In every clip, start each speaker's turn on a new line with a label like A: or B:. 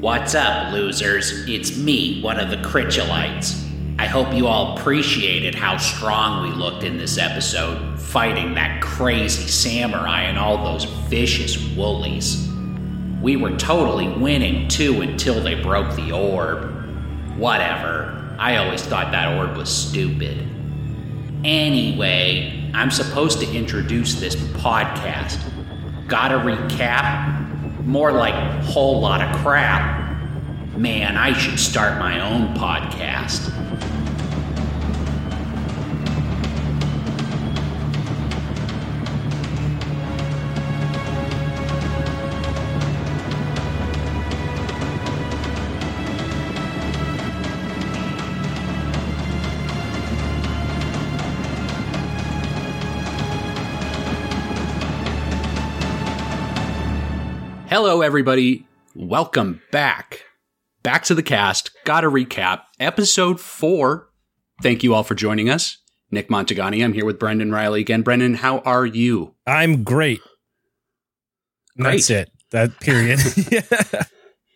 A: What's up, losers? It's me, one of the Chritchellites. I hope you all appreciated how strong we looked in this episode, fighting that crazy samurai and all those vicious woolies. We were totally winning too until they broke the orb. Whatever. I always thought that orb was stupid. Anyway, I'm supposed to introduce this podcast. Gotta recap? More like whole lot of crap. Man, I should start my own podcast.
B: Hello, everybody. Welcome back. Back to the cast. Gotta recap. Episode four. Thank you all for joining us. Nick Montagani. I'm here with Brendan Riley again. Brendan, how are you?
C: I'm great.
B: Great.
C: That's it. That period. yeah.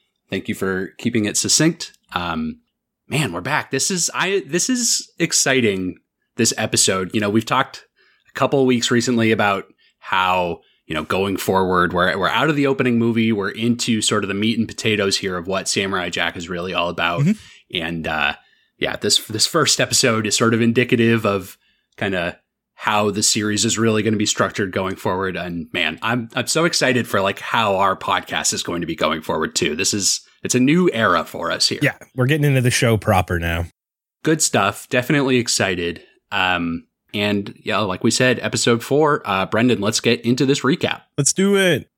B: Thank you for keeping it succinct. Um, man, we're back. This is I. This is exciting. This episode. You know, we've talked a couple of weeks recently about how you know going forward we're we're out of the opening movie. We're into sort of the meat and potatoes here of what Samurai Jack is really all about.
C: Mhm.
B: And uh, yeah, this this first episode is sort of indicative of kind of how the series is really going to be structured going forward. And man, I'm I'm so excited for like how our podcast is going to be going forward too. This is it's a new era for us here.
C: yeah. We're getting into the show proper now.
B: Good stuff. Definitely excited. Um, and yeah, like we said, episode four. Uh, Brendan, let's get into this recap.
C: Let's do it.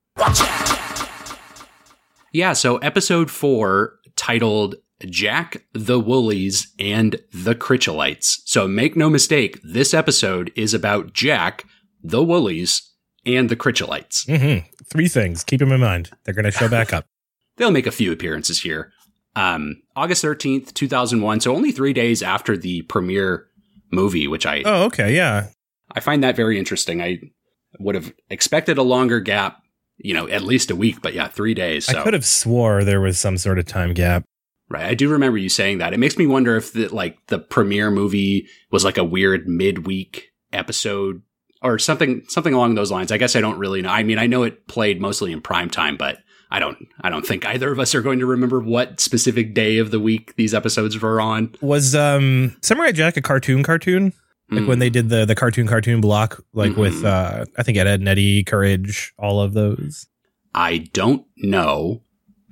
B: Yeah, so episode four titled Jack the Woolies and the Chritchellites. So make no mistake, this episode is about Jack, the Woolies, and the Chritchellites.
C: hmm Three things. Keep them in mind. They're going to show back up.
B: They'll make a few appearances here. Um, August 13th, 2001. So only three days after the premiere movie, which I,
C: Oh, okay. Yeah.
B: I find that very interesting. I would have expected a longer gap, you know, at least a week, but yeah, three days. So.
C: I could have swore there was some sort of time gap.
B: Right. I do remember you saying that. It makes me wonder if the, like the premiere movie was like a weird midweek episode or something something along those lines. I guess I don't really know. I mean, I know it played mostly in prime time, but I don't I don't think either of us are going to remember what specific day of the week these episodes were on.
C: Was um Samurai Jack a cartoon cartoon? Like
B: Hmm.
C: when they did the the cartoon cartoon block, like with
B: Mhm.
C: uh I think Ed, Edd n Eddy, Courage, all of those.
B: I don't know.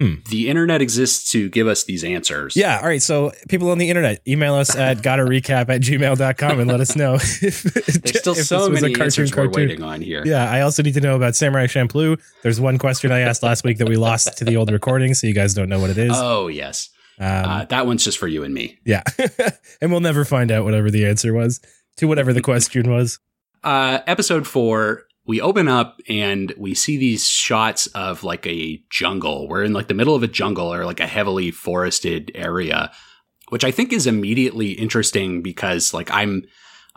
C: Hmm.
B: The internet exists to give us these answers.
C: Yeah. All right. So people on the internet, email us at gotta recap at gmail.com and let us know if,
B: There's still
C: if
B: so many answers we're waiting on here.
C: Yeah, I also need to know about Samurai Champloo. There's one question I asked last week that we lost to the old recording, so you guys don't know what it is.
B: Oh yes.
C: Um,
B: uh, that one's just for you and me.
C: yeah, and we'll never find out whatever the answer was to whatever the question was.
B: uh, episode four, we open up and we see these shots of like a jungle. We're in like the middle of a jungle or like a heavily forested area, which I think is immediately interesting because like I'm,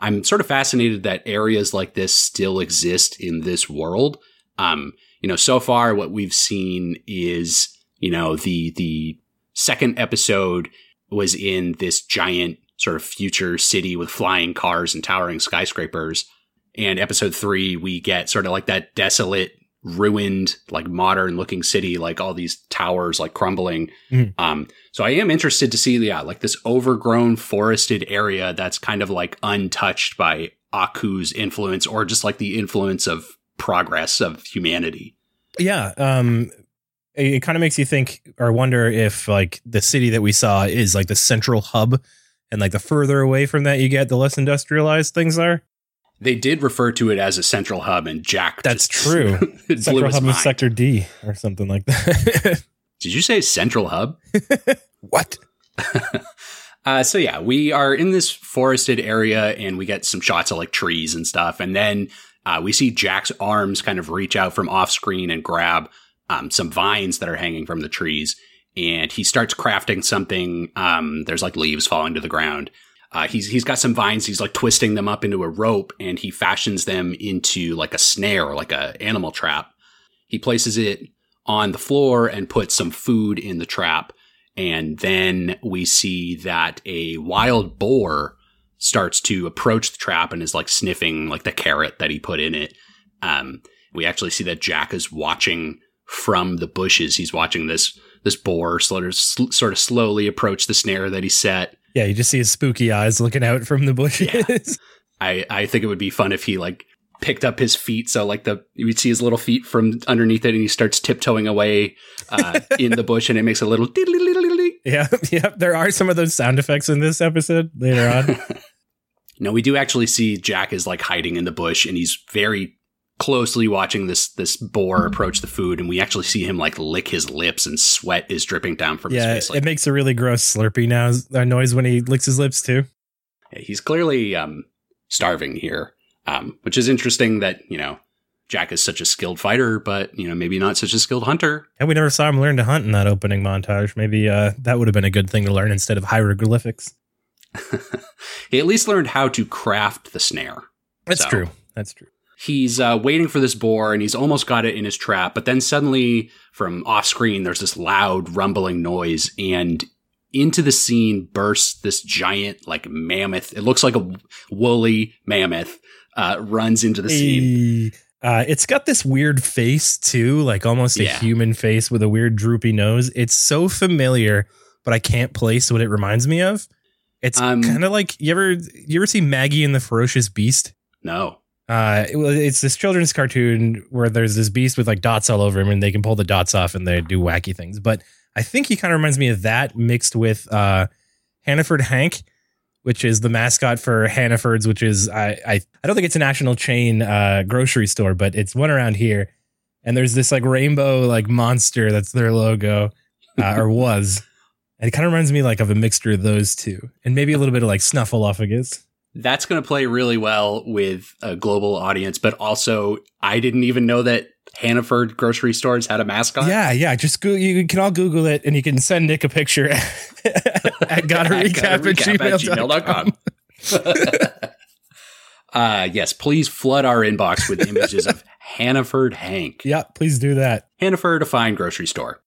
B: I'm sort of fascinated that areas like this still exist in this world. Um, you know, so far what we've seen is, you know, the, the second episode was in this giant sort of future city with flying cars and towering skyscrapers. And episode three, we get sort of like that desolate, ruined, like modern looking city, like all these towers like crumbling.
C: Mhm.
B: Um, so I am interested to see, yeah, like this overgrown forested area that's kind of like untouched by Aku's influence or just like the influence of progress of humanity.
C: Yeah, um, it, it kind of makes you think or wonder if like the city that we saw is like the central hub, and like the further away from that you get, the less industrialized things are.
B: They did refer to it as a central hub, and Jack.
C: That's
B: just-
C: true.
B: it blew
C: Central hub of. Sector D or something like that.
B: Did you say central hub?
C: what?
B: Uh, so yeah, we are in this forested area and we get some shots of like trees and stuff. And then uh, we see Jack's arms kind of reach out from off screen and grab um, some vines that are hanging from the trees. And he starts crafting something. Um, there's like leaves falling to the ground. Uh, he's he's got some vines. He's like twisting them up into a rope, and he fashions them into like a snare like a animal trap. He places it on the floor and puts some food in the trap. And then we see that a wild boar starts to approach the trap and is like sniffing like the carrot that he put in it. Um, we actually see that Jack is watching from the bushes. He's watching this this boar sort of sort of slowly approach the snare that he set.
C: Yeah, you just see his spooky eyes looking out from the bushes. Yeah.
B: I I think it would be fun if he like picked up his feet so like the you would see his little feet from underneath it and he starts tiptoeing away uh, in the bush and it makes a little
C: yeah yeah there are some of those sound effects in this episode later on
B: no we do actually see jack is like hiding in the bush and he's very closely watching this this boar approach the food and we actually see him like lick his lips and sweat is dripping down from
C: yeah,
B: his face
C: like, it makes a really gross slurpy now uh, noise when he licks his lips too
B: yeah, he's clearly um starving here um, which is interesting that, you know, Jack is such a skilled fighter, but, you know, maybe not such a skilled hunter.
C: And we never saw him learn to hunt in that opening montage. Maybe uh, that would have been a good thing to learn instead of hieroglyphics.
B: he at least learned how to craft the snare.
C: That's so, true. That's true.
B: He's uh, waiting for this boar and he's almost got it in his trap, but then suddenly from off screen, there's this loud rumbling noise and into the scene bursts this giant, like mammoth. It looks like a woolly mammoth uh, runs into the scene.
C: Uh, it's got this weird face too, like almost a yeah. human face with a weird droopy nose. It's so familiar, but I can't place what it reminds me of. It's um, kind of like you ever you ever see Maggie and the Ferocious Beast?
B: No.
C: Uh, it, it's this children's cartoon where there's this beast with like dots all over him, and they can pull the dots off and they do wacky things. But I think he kind of reminds me of that mixed with uh, Hannaford Hank which is the mascot for Hannaford's, which is I I, I don't think it's a national chain uh, grocery store, but it's one around here. And there's this like rainbow like monster that's their logo, uh, or was. And it kind of reminds me like of a mixture of those two, and maybe a little bit of like Snuffleupagus.
B: That's going to play really well with a global audience, but also I didn't even know that Hannaford grocery stores had a mascot?
C: Yeah, yeah. Just go, you can all Google it and you can send Nick a picture at gotta recap, at, gmail.com.
B: gmail.com. uh, yes, please flood our inbox with images of Hannaford Hank.
C: Yeah, please do that.
B: Hannaford, a fine grocery store.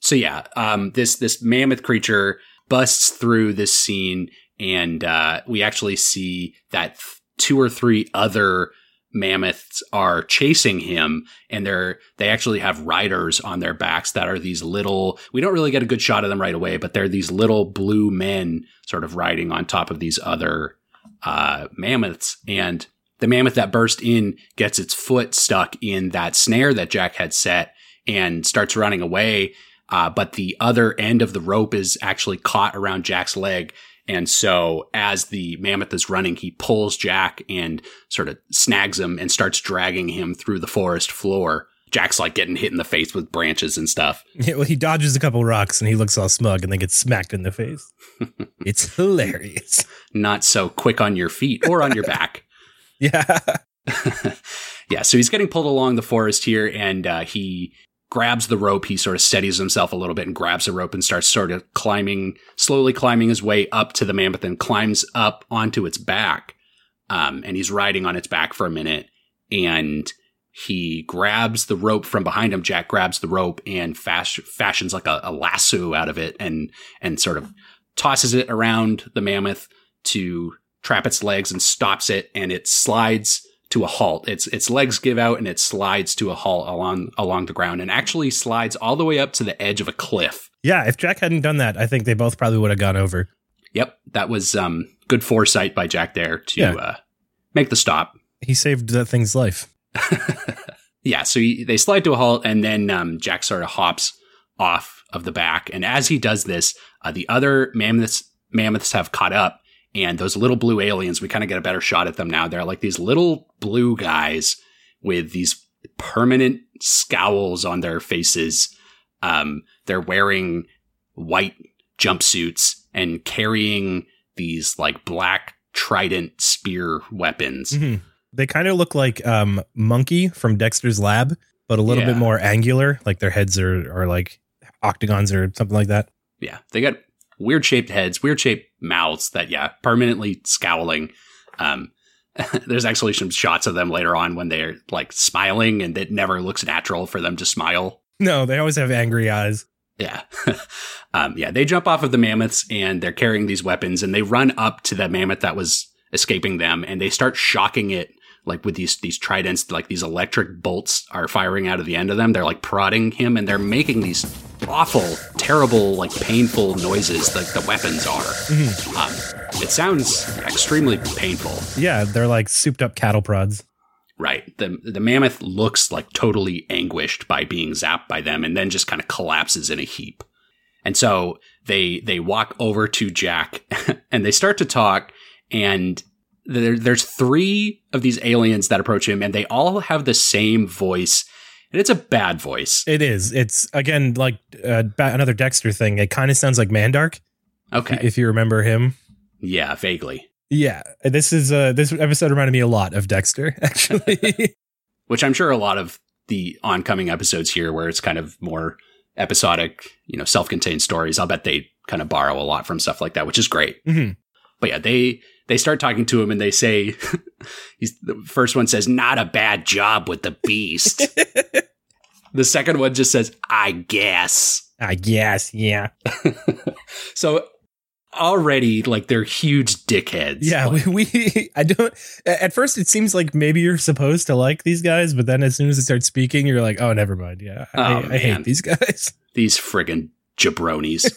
B: so yeah, um, this this mammoth creature busts through this scene, and uh, we actually see that th- two or three other mammoths are chasing him and they're they actually have riders on their backs that are these little we don't really get a good shot of them right away but they're these little blue men sort of riding on top of these other uh, mammoths. And the mammoth that burst in gets its foot stuck in that snare that jack had set and starts running away uh, but the other end of the rope is actually caught around jack's leg and so as the mammoth is running, he pulls Jack and sort of snags him and starts dragging him through the forest floor. Jack's like getting hit in the face with branches and stuff.
C: Yeah, well, he dodges a couple rocks and he looks all smug and then gets smacked in the face. it's hilarious.
B: Not so quick on your feet or on your back.
C: yeah.
B: yeah. So he's getting pulled along the forest here and uh, he grabs the rope. He sort of steadies himself a little bit and grabs the rope and starts sort of climbing, slowly climbing his way up to the mammoth and climbs up onto its back. Um, and he's riding on its back for a minute and he grabs the rope from behind him. Jack grabs the rope and fas- fashions like a, a lasso out of it and, and sort of tosses it around the mammoth to trap its legs and stops it. And it slides to a halt. Its its legs give out and it slides to a halt along along the ground and actually slides all the way up to the edge of a cliff.
C: Yeah, if Jack hadn't done that, I think they both probably would have gone over.
B: Yep, that was um, good foresight by Jack there to yeah. uh, make the stop.
C: He saved that thing's life.
B: yeah, so he, they slide to a halt and then um, Jack sort of hops off of the back, and as he does this, uh, the other mammoths mammoths have caught up and those little blue aliens, we kind of get a better shot at them now. They're like these little blue guys with these permanent scowls on their faces. Um, they're wearing white jumpsuits and carrying these like black trident spear weapons.
C: Mm-hmm. They kind of look like um, Monkey from Dexter's Lab, but a little yeah. bit more angular. Like their heads are are like octagons or something like that.
B: Yeah, they got weird shaped heads, weird shaped mouths that, yeah, permanently scowling. Um, There's actually some shots of them later on when they're like smiling, and it never looks natural for them to smile.
C: No, they always have angry eyes.
B: Yeah. um, yeah. They jump off of the mammoths and they're carrying these weapons and they run up to the mammoth that was escaping them and they start shocking it like with these these tridents like these electric bolts are firing out of the end of them they're like prodding him and they're making these awful terrible like painful noises like the weapons are um, it sounds extremely painful
C: Yeah, they're like souped up cattle prods.
B: Right. The the mammoth looks like totally anguished by being zapped by them and then just kind of collapses in a heap. And so they they walk over to Jack and they start to talk and there, there's three of these aliens that approach him and they all have the same voice and it's a bad voice.
C: It is. It's again like uh, another Dexter thing. It kind of sounds like Mandark,
B: Okay.
C: if you remember him.
B: Yeah, vaguely.
C: Yeah, this is uh this episode reminded me a lot of Dexter actually.
B: Which I'm sure a lot of the oncoming episodes here where it's kind of more episodic, you know, self-contained stories, I'll bet they kind of borrow a lot from stuff like that, which is great.
C: Mhm.
B: But yeah, they they start talking to him and they say he's the first one says, Not a bad job with the beast. the second one just says, I guess.
C: I guess, yeah.
B: So already like they're huge dickheads.
C: Yeah,
B: Like,
C: we, we I don't at first it seems like maybe you're supposed to like these guys, but then as soon as they start speaking, you're like, oh never mind. Yeah.
B: Oh,
C: I, I hate these guys.
B: these friggin' jabronis.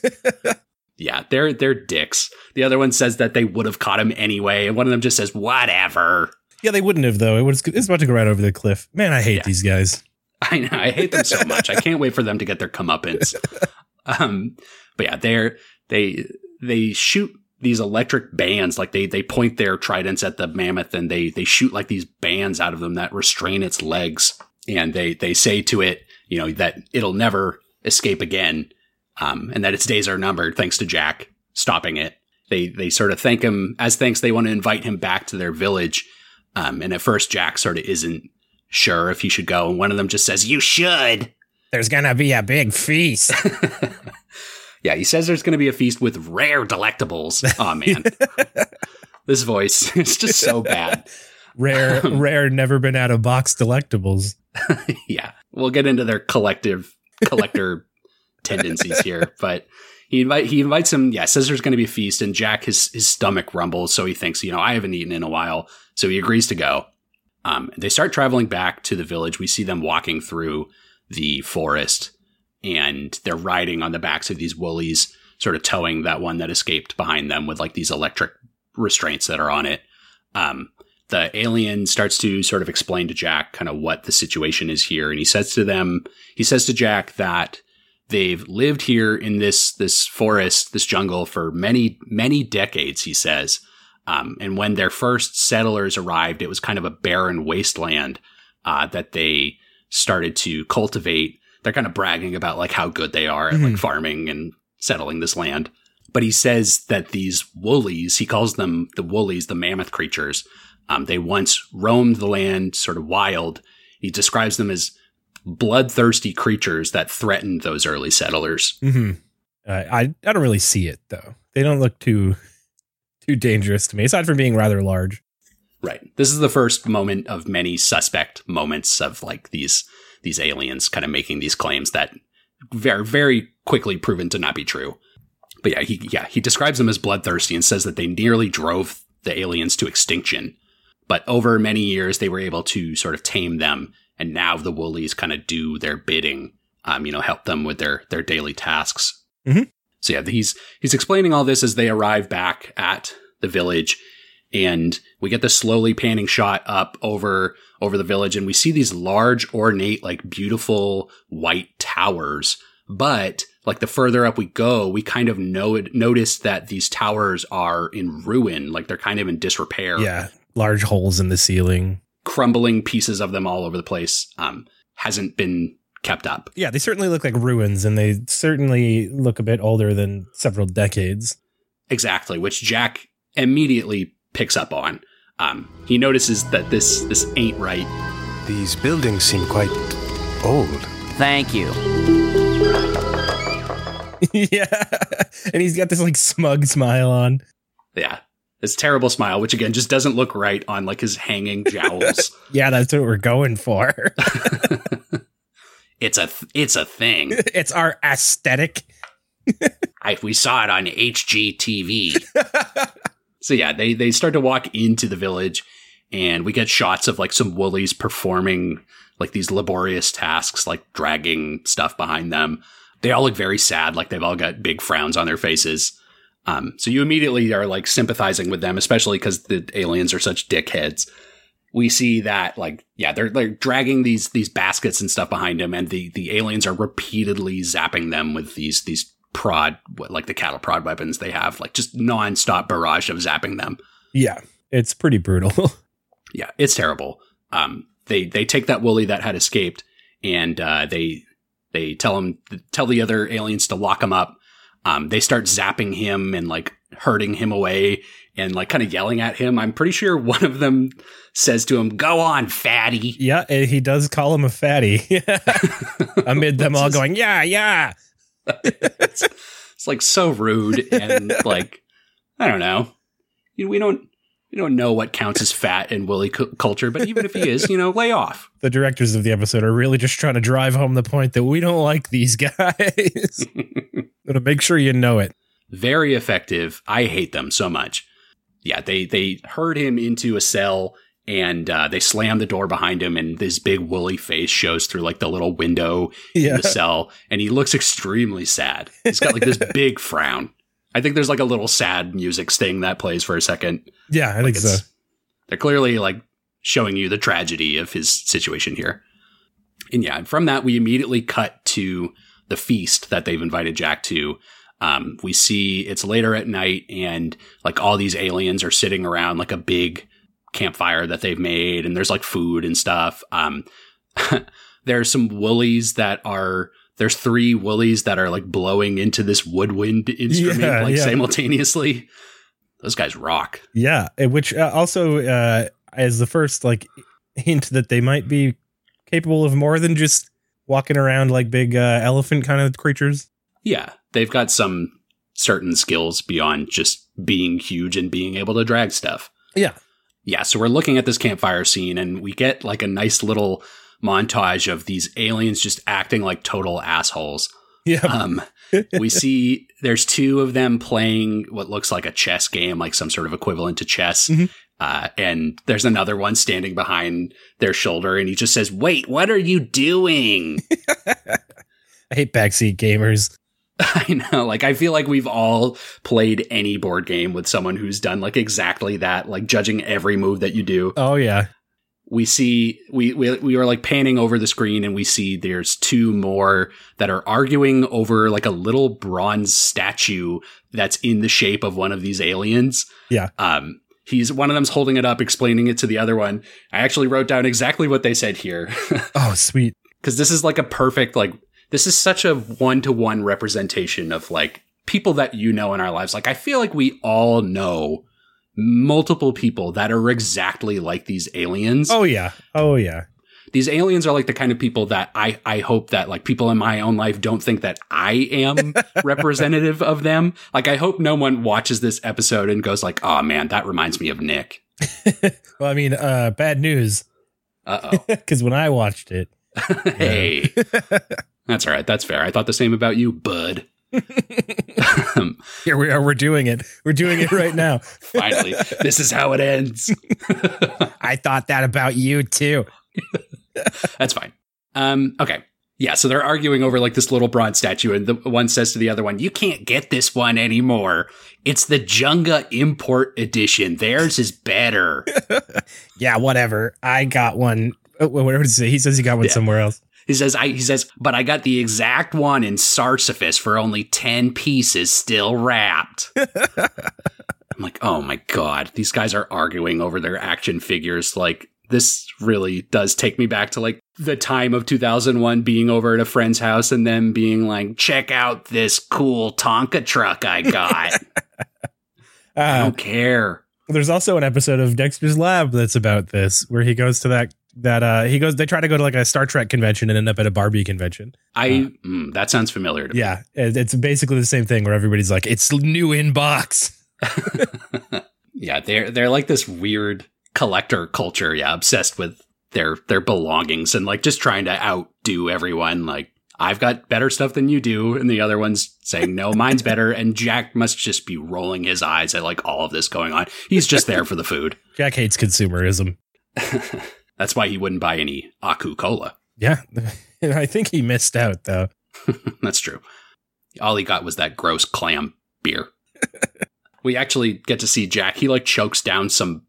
B: Yeah, they're they're dicks. The other one says that they would have caught him anyway, and one of them just says, Whatever.
C: Yeah, they wouldn't have though. It was it's about to go right over the cliff. Man, I hate
B: Yeah.
C: these guys.
B: I know. I hate them so much. I can't wait for them to get their comeuppance. Um, but yeah, they're they they shoot these electric bands like they they point their tridents at the mammoth and they they shoot like these bands out of them that restrain its legs and they they say to it you know that it'll never escape again um, and that its days are numbered thanks to Jack stopping it. They they sort of thank him as thanks. They want to invite him back to their village. Um, and at first, Jack sort of isn't sure if he should go, and one of them just says, "You should."
C: There's gonna be a big feast.
B: Yeah, he says there's going to be a feast with rare delectables. Oh man, this voice is just so bad.
C: rare, rare, never been out of box delectables.
B: yeah, we'll get into their collective collector tendencies here, but he invite he invites him. Yeah, says there's going to be a feast, and Jack his his stomach rumbles, so he thinks, you know, I haven't eaten in a while, so he agrees to go. Um, they start traveling back to the village. We see them walking through the forest, and they're riding on the backs of these woolies, sort of towing that one that escaped behind them with like these electric restraints that are on it. Um, the alien starts to sort of explain to Jack kind of what the situation is here, and he says to them, he says to Jack that they've lived here in this this forest, this jungle for many many decades. He says, um, and when their first settlers arrived, it was kind of a barren wasteland uh, that they started to cultivate. They're kind of bragging about like how good they are at like
C: Mhm.
B: farming and settling this land. But he says that these woolies, he calls them the woolies, the mammoth creatures. Um, they once roamed the land sort of wild. He describes them as bloodthirsty creatures that threatened those early settlers.
C: hmm Uh, I I don't really see it though. They don't look too too dangerous to me, aside from being rather large.
B: Right. This is the first moment of many suspect moments of like these these aliens kind of making these claims that very very quickly proven to not be true. But yeah, he yeah, he describes them as bloodthirsty and says that they nearly drove the aliens to extinction. But over many years they were able to sort of tame them and now the woolies kind of do their bidding, um, you know, help them with their their daily tasks.
C: Mhm.
B: So yeah, he's he's explaining all this as they arrive back at the village and we get this slowly panning shot up over over the village and we see these large ornate like beautiful white towers but like the further up we go we kind of know notice that these towers are in ruin like they're kind of in disrepair
C: Yeah, large holes in the ceiling.
B: Crumbling pieces of them all over the place um hasn't been kept up
C: Yeah, they certainly look like ruins, and they certainly look a bit older than several decades.
B: exactly which jack immediately picks up on um he notices that this this ain't right
D: These buildings seem quite old.
E: Thank you.
C: yeah, and he's got this like smug smile on.
B: Yeah. This terrible smile, which again just doesn't look right on like his hanging jowls.
C: Yeah, that's what we're going for.
B: it's a th- it's a thing.
C: it's our aesthetic.
B: I, we saw it on HGTV. so yeah, they they start to walk into the village, and we get shots of like some woolies performing like these laborious tasks, like dragging stuff behind them. They all look very sad, like they've all got big frowns on their faces. Um, so you immediately are like sympathizing with them, especially because the aliens are such dickheads. We see that like yeah, they're they're dragging these these baskets and stuff behind them, and the the aliens are repeatedly zapping them with these these prod like the cattle prod weapons they have, like just nonstop barrage of zapping them.
C: Yeah, it's pretty brutal.
B: yeah, it's terrible. Um, they they take that woolly that had escaped, and uh, they they tell him tell the other aliens to lock him up. Um, they start zapping him and like hurting him away and like kind of yelling at him. I'm pretty sure one of them says to him, "Go on, fatty."
C: Yeah, he does call him a fatty. Amid them all going, "Yeah, yeah."
B: it's, it's like so rude and like I don't know. You know, we don't we don't know what counts as fat in woolly cu- culture, but even if he is, you know, lay off.
C: The directors of the episode are really just trying to drive home the point that we don't like these guys. Gotta make sure you know it.
B: Very effective. I hate them so much. Yeah, they they herd him into a cell and uh, they slam the door behind him, and this big woolly face shows through like the little window
C: Yeah.
B: in the cell, and he looks extremely sad. He's got like this big frown. I think there's like a little sad music sting that plays for a second.
C: Yeah, I think so.
B: It's- They're clearly like showing you the tragedy of his situation here. And yeah, from that, we immediately cut to the feast that they've invited Jack to. Um, we see it's later at night, and like all these aliens are sitting around like a big campfire that they've made, and there's like food and stuff. Um, there's some woolies that are there's three woolies that are like blowing into this woodwind instrument
C: Yeah,
B: like
C: yeah.
B: simultaneously. Those guys rock.
C: Yeah, which uh, also uh, is the first like hint that they might be capable of more than just walking around like big uh, elephant kind of creatures.
B: Yeah, they've got some certain skills beyond just being huge and being able to drag stuff.
C: Yeah.
B: Yeah, so we're looking at this campfire scene and we get like a nice little montage of these aliens just acting like total assholes.
C: Yeah,
B: Um, we see there's two of them playing what looks like a chess game, like some sort of equivalent to chess.
C: Mhm.
B: Uh, and there's another one standing behind their shoulder, and he just says, Wait, what are you doing?
C: I hate backseat gamers.
B: I know. Like, I feel like we've all played any board game with someone who's done like exactly that, like judging every move that you do.
C: Oh yeah,
B: We see, we, we, we are like panning over the screen and we see there's two more that are arguing over like a little bronze statue that's in the shape of one of these aliens.
C: Yeah.
B: Um, he's one of them's holding it up, explaining it to the other one. I actually wrote down exactly what they said here.
C: oh sweet.
B: because this is like a perfect like this is such a one-to-one representation of like people that you know in our lives like i feel like we all know multiple people that are exactly like these aliens.
C: Oh yeah, oh yeah.
B: these aliens are like the kind of people that i i hope that like people in my own life don't think that i am representative of them. Like i hope no one watches this episode and goes like oh man that reminds me of nick.
C: Well, I mean, uh, bad news.
B: Uh-oh.
C: Because when I watched it,
B: hey. That's all right. That's fair. I thought the same about you bud
C: here we are. We're doing it. We're doing it right now.
B: Finally, this is how it ends.
C: I thought that about you too.
B: That's fine. Um, okay. Yeah, so they're arguing over like this little bronze statue, and the one says to the other one, You can't get this one anymore. It's the Junga Import Edition. Theirs is better.
C: Yeah, whatever. I got one. Oh, what he say? He says he got one
B: Yeah.
C: somewhere else.
B: He says, I he says, but I got the exact one in Sarsifis for only 10 pieces still wrapped. I'm like, oh my god, these guys are arguing over their action figures. Like, this really does take me back to like the time of 2001 being over at a friend's house and then being like, check out this cool Tonka truck I got. I
C: Uh,
B: don't care.
C: there's also an episode of Dexter's Lab that's about this, where he goes to that that uh he goes. They try to go to like a Star Trek convention and end up at a Barbie convention.
B: I mm, that sounds familiar to me.
C: Yeah, it- it's basically the same thing where everybody's like, "It's new in box."
B: Yeah, they're they're like this weird collector culture, yeah, obsessed with their their belongings and like just trying to outdo everyone. Like I've got better stuff than you do, and the other one's saying no, mine's better. And Jack must just be rolling his eyes at like all of this going on. He's just there for the food.
C: Jack hates consumerism.
B: That's why he wouldn't buy any Aku Cola.
C: Yeah. I think he missed out though.
B: That's true. All he got was that gross clam beer. we actually get to see Jack. He like chokes down some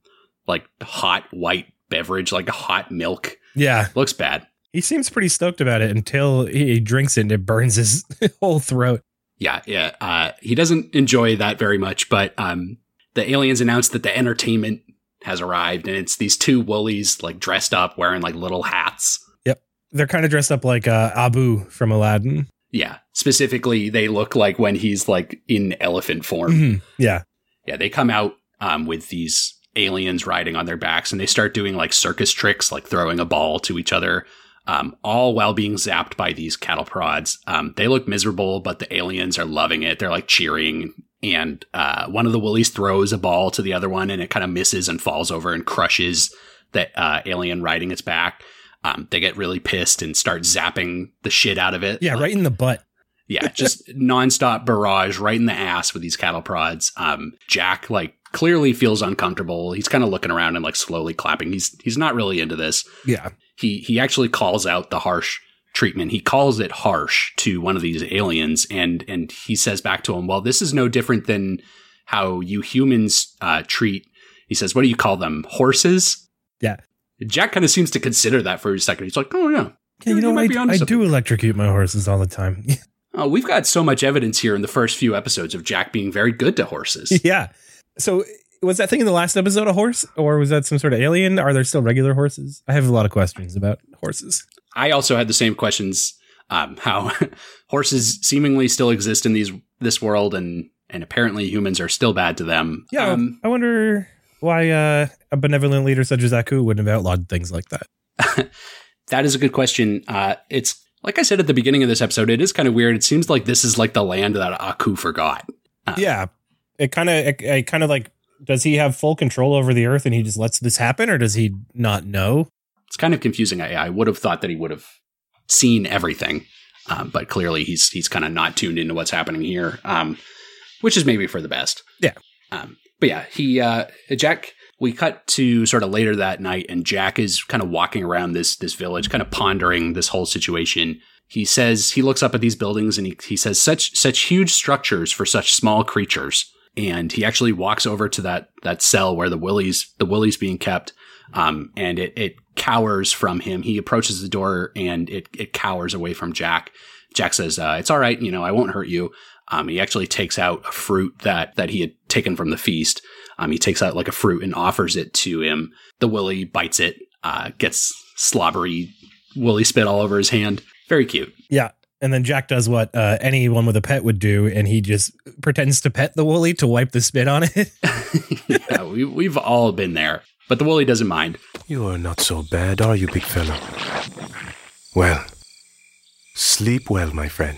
B: like hot white beverage, like hot milk.
C: Yeah.
B: Looks bad.
C: He seems pretty stoked about it until he drinks it and it burns his whole throat.
B: Yeah, yeah. Uh, he doesn't enjoy that very much, but um, the aliens announced that the entertainment has arrived, and it's these two woolies like dressed up, wearing like little hats.
C: Yep, they're kind of dressed up like uh, Abu from Aladdin.
B: Yeah, specifically, they look like when he's like in elephant form.
C: Mhm. Yeah.
B: Yeah, they come out um, with these aliens riding on their backs and they start doing like circus tricks, like throwing a ball to each other, um, all while being zapped by these cattle prods. Um, they look miserable, but the aliens are loving it. They're like cheering. And uh, one of the woolies throws a ball to the other one and it kind of misses and falls over and crushes the uh, alien riding its back. Um, they get really pissed and start zapping the shit out of it.
C: Yeah,
B: Like-
C: right in the butt.
B: yeah, just nonstop barrage right in the ass with these cattle prods. Um, Jack like clearly feels uncomfortable. He's kind of looking around and like slowly clapping. He's he's not really into this.
C: Yeah.
B: He he actually calls out the harsh treatment. He calls it harsh to one of these aliens, and and he says back to him, "Well, this is no different than how you humans uh, treat." He says, "What do you call them? Horses?"
C: Yeah.
B: Jack kind of seems to consider that for a second. He's like, "Oh yeah."
C: Yeah, you know, I, I do electrocute my horses all the time.
B: Oh, we've got so much evidence here in the first few episodes of Jack being very good to horses.
C: yeah. So was that thing in the last episode a horse or was that some sort of alien? Are there still regular horses? I have a lot of questions about horses.
B: I also had the same questions. Um, how horses seemingly still exist in these this world, and and apparently humans are still bad to them.
C: Yeah.
B: Um,
C: I wonder why uh, a benevolent leader such as Aku wouldn't have outlawed things like that.
B: that is a good question. Uh, it's like I said at the beginning of this episode. It is kind of weird. It seems like this is like the land that Aku forgot.
C: Yeah. It kind of, it, it kind of like, does he have full control over the earth and he just lets this happen or does he not know?
B: It's kind of confusing. I, I would have thought that he would have seen everything, um, but clearly he's he's kind of not tuned into what's happening here, um, which is maybe for the best.
C: Yeah.
B: Um, but yeah, he uh, Jack. We cut to sort of later that night, and Jack is kind of walking around this this village, kind of pondering this whole situation. He says he looks up at these buildings and he, he says such such huge structures for such small creatures. And he actually walks over to that that cell where the willies the willies being kept, um, and it it cowers from him. He approaches the door and it it cowers away from Jack. Jack says, uh, "It's all right, you know, I won't hurt you." Um, he actually takes out a fruit that that he had taken from the feast. Um, he takes out like a fruit and offers it to him. The willy bites it, uh, gets slobbery woolly spit all over his hand. Very cute.
C: Yeah. And then Jack does what uh, anyone with a pet would do, and he just pretends to pet the woolly to wipe the spit on it.
B: yeah, we, we've all been there, but the woolly doesn't mind.
D: You are not so bad, are you, big fellow? Well, sleep well, my friend.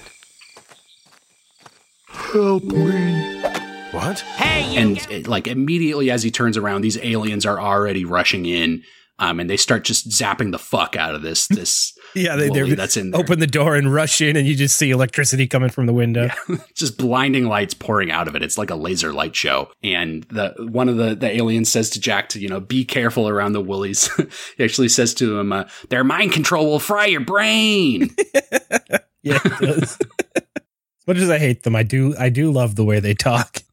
D: Help me. What?
B: Hey, And it, like immediately as he turns around, these aliens are already rushing in, um, and they start just zapping the fuck out of this this
C: yeah, they
B: woolly
C: they
B: that's in there.
C: open the door and rush in, and you just see electricity coming from the window.
B: just blinding lights pouring out of it. It's like a laser light show. And the one of the the aliens says to Jack to you know be careful around the woolies. he actually says to him, uh, "Their mind control will fry your brain."
C: Yeah, it does. as much as I hate them, I do I do love the way they talk.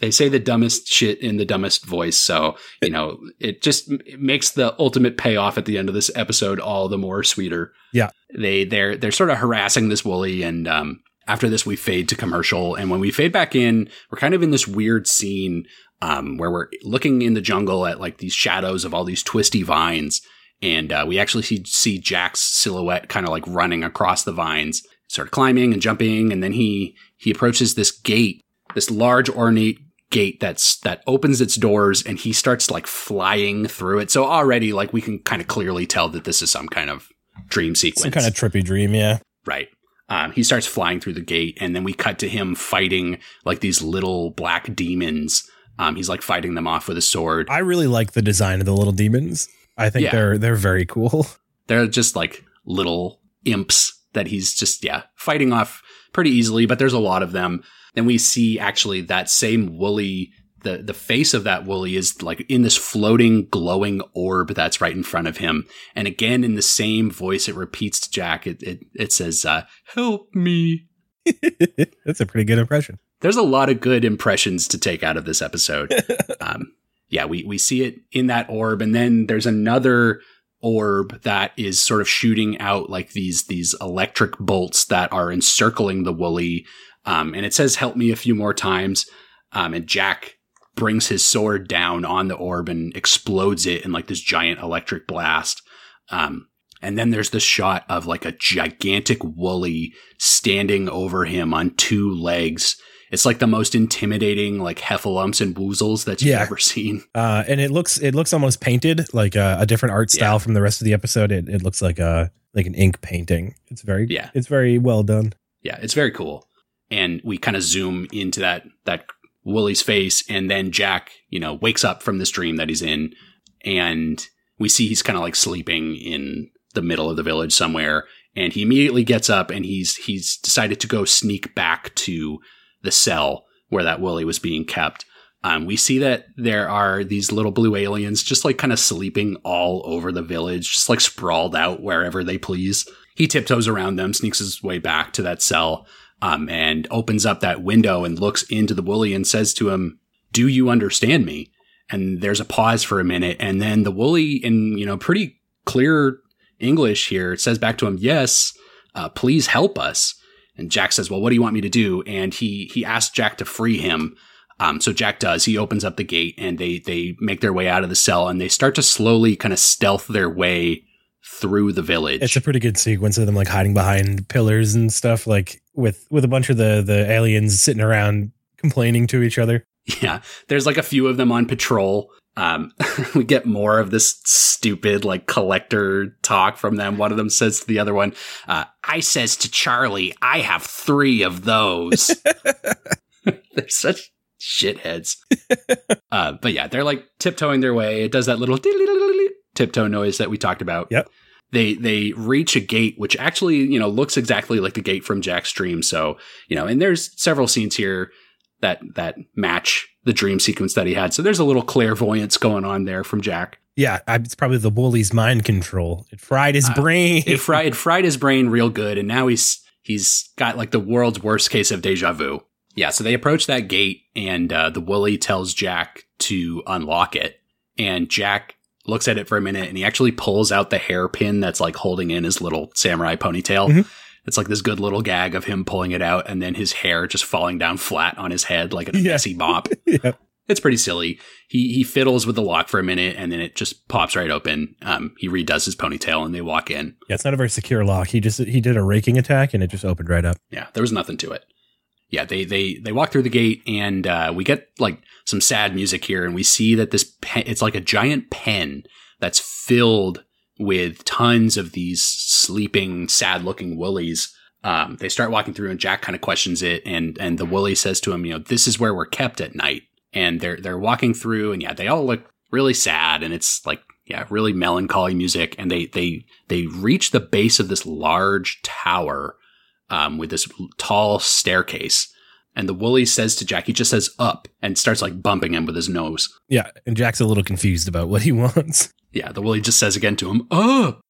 B: They say the dumbest shit in the dumbest voice. So, you know, it just it makes the ultimate payoff at the end of this episode all the more sweeter.
C: Yeah.
B: They they're they're sort of harassing this woolly and um after this we fade to commercial and when we fade back in, we're kind of in this weird scene um where we're looking in the jungle at like these shadows of all these twisty vines and uh, we actually see see Jack's silhouette kind of like running across the vines, sort of climbing and jumping and then he he approaches this gate, this large ornate gate that's that opens its doors and he starts like flying through it. So already like we can kind of clearly tell that this is some kind of dream sequence.
C: Some kind of trippy dream, yeah.
B: right. Um, he starts flying through the gate and then we cut to him fighting like these little black demons Um, he's like fighting them off with a sword.
C: I really like the design of the little demons. I think
B: Yeah.
C: they're they're very cool.
B: They're just like little imps that he's just, yeah, fighting off pretty easily, but there's a lot of them. Then we see actually that same woolly, the, the face of that woolly is like in this floating, glowing orb that's right in front of him. And again, in the same voice, it repeats to Jack, it, it, it says, uh, help me.
C: That's a pretty good impression.
B: There's a lot of good impressions to take out of this episode. um, yeah, we, we see it in that orb, and then there's another orb that is sort of shooting out like these these electric bolts that are encircling the woolly. Um, and it says "Help me" a few more times. Um, and Jack brings his sword down on the orb and explodes it in like this giant electric blast. Um, and then there's the shot of like a gigantic woolly standing over him on two legs. It's like the most intimidating like heffalumps and woozles that you've
C: Yeah.
B: ever seen.
C: Uh, and it looks it looks almost painted, like uh, a different art style
B: Yeah.
C: from the rest of the episode. It, it looks like a like an ink painting. It's very
B: Yeah.
C: it's very well done.
B: Yeah, it's very cool. And we kind of zoom into that that Wooly's face, and then Jack, you know, wakes up from this dream that he's in, and we see he's kind of like sleeping in the middle of the village somewhere. And he immediately gets up and he's he's decided to go sneak back to the cell where that Wooly was being kept. Um, we see that there are these little blue aliens just like kind of sleeping all over the village, just like sprawled out wherever they please. He tiptoes around them, sneaks his way back to that cell, um, and opens up that window and looks into the Wooly and says to him, Do you understand me? And there's a pause for a minute, and then the Wooly, in you know pretty clear English here, says back to him, Yes, uh, please help us. And Jack says, Well, what do you want me to do? And he he asks Jack to free him. Um, so Jack does. He opens up the gate and they they make their way out of the cell and they start to slowly kind of stealth their way through the village.
C: It's a pretty good sequence of them like hiding behind pillars and stuff, like with with a bunch of the the aliens sitting around complaining to each other.
B: Yeah, there's like a few of them on patrol. Um, we get more of this stupid like collector talk from them. One of them says to the other one, uh, "I says to Charlie, I have three of those." they're such shitheads. uh, but yeah, they're like tiptoeing their way. It does that little tiptoe noise that we talked about.
C: Yep.
B: They they reach a gate which actually you know looks exactly like the gate from Jack's dream. So you know, and there's several scenes here that that match the dream sequence that he had. So there's a little clairvoyance going on there from Jack.
C: Yeah, it's probably the Woolly's mind control. It fried his
B: Uh,
C: brain.
B: It fried, it fried his brain real good, and now he's he's got like the world's worst case of deja vu. Yeah, so they approach that gate, and uh, the Wooly tells Jack to unlock it, and Jack looks at it for a minute, and he actually pulls out the hairpin that's like holding in his little samurai ponytail.
C: Mhm.
B: It's like this good little gag of him pulling it out, and then his hair just falling down flat on his head like a
C: Yeah.
B: messy mop.
C: yeah.
B: It's pretty silly. He he fiddles with the lock for a minute, and then it just pops right open. Um, he redoes his ponytail, and they walk in.
C: yeah, it's not a very secure lock. He just he did a raking attack and it just opened right up.
B: Yeah, there was nothing to it. Yeah, they they they walk through the gate, and uh, we get like some sad music here, and we see that this pen, it's like a giant pen that's filled with tons of these sleeping, sad-looking woolies. Um, they start walking through, and Jack kind of questions it, and and the woolly says to him, you know, this is where we're kept at night. And they're they're walking through, and yeah, they all look really sad, and it's like yeah, really melancholy music. And they they they reach the base of this large tower um, with this tall staircase. And the woolly says to Jack, he just says up and starts like bumping him with his nose.
C: Yeah, and Jack's a little confused about what he wants.
B: Yeah, the woolly just says again to him, up.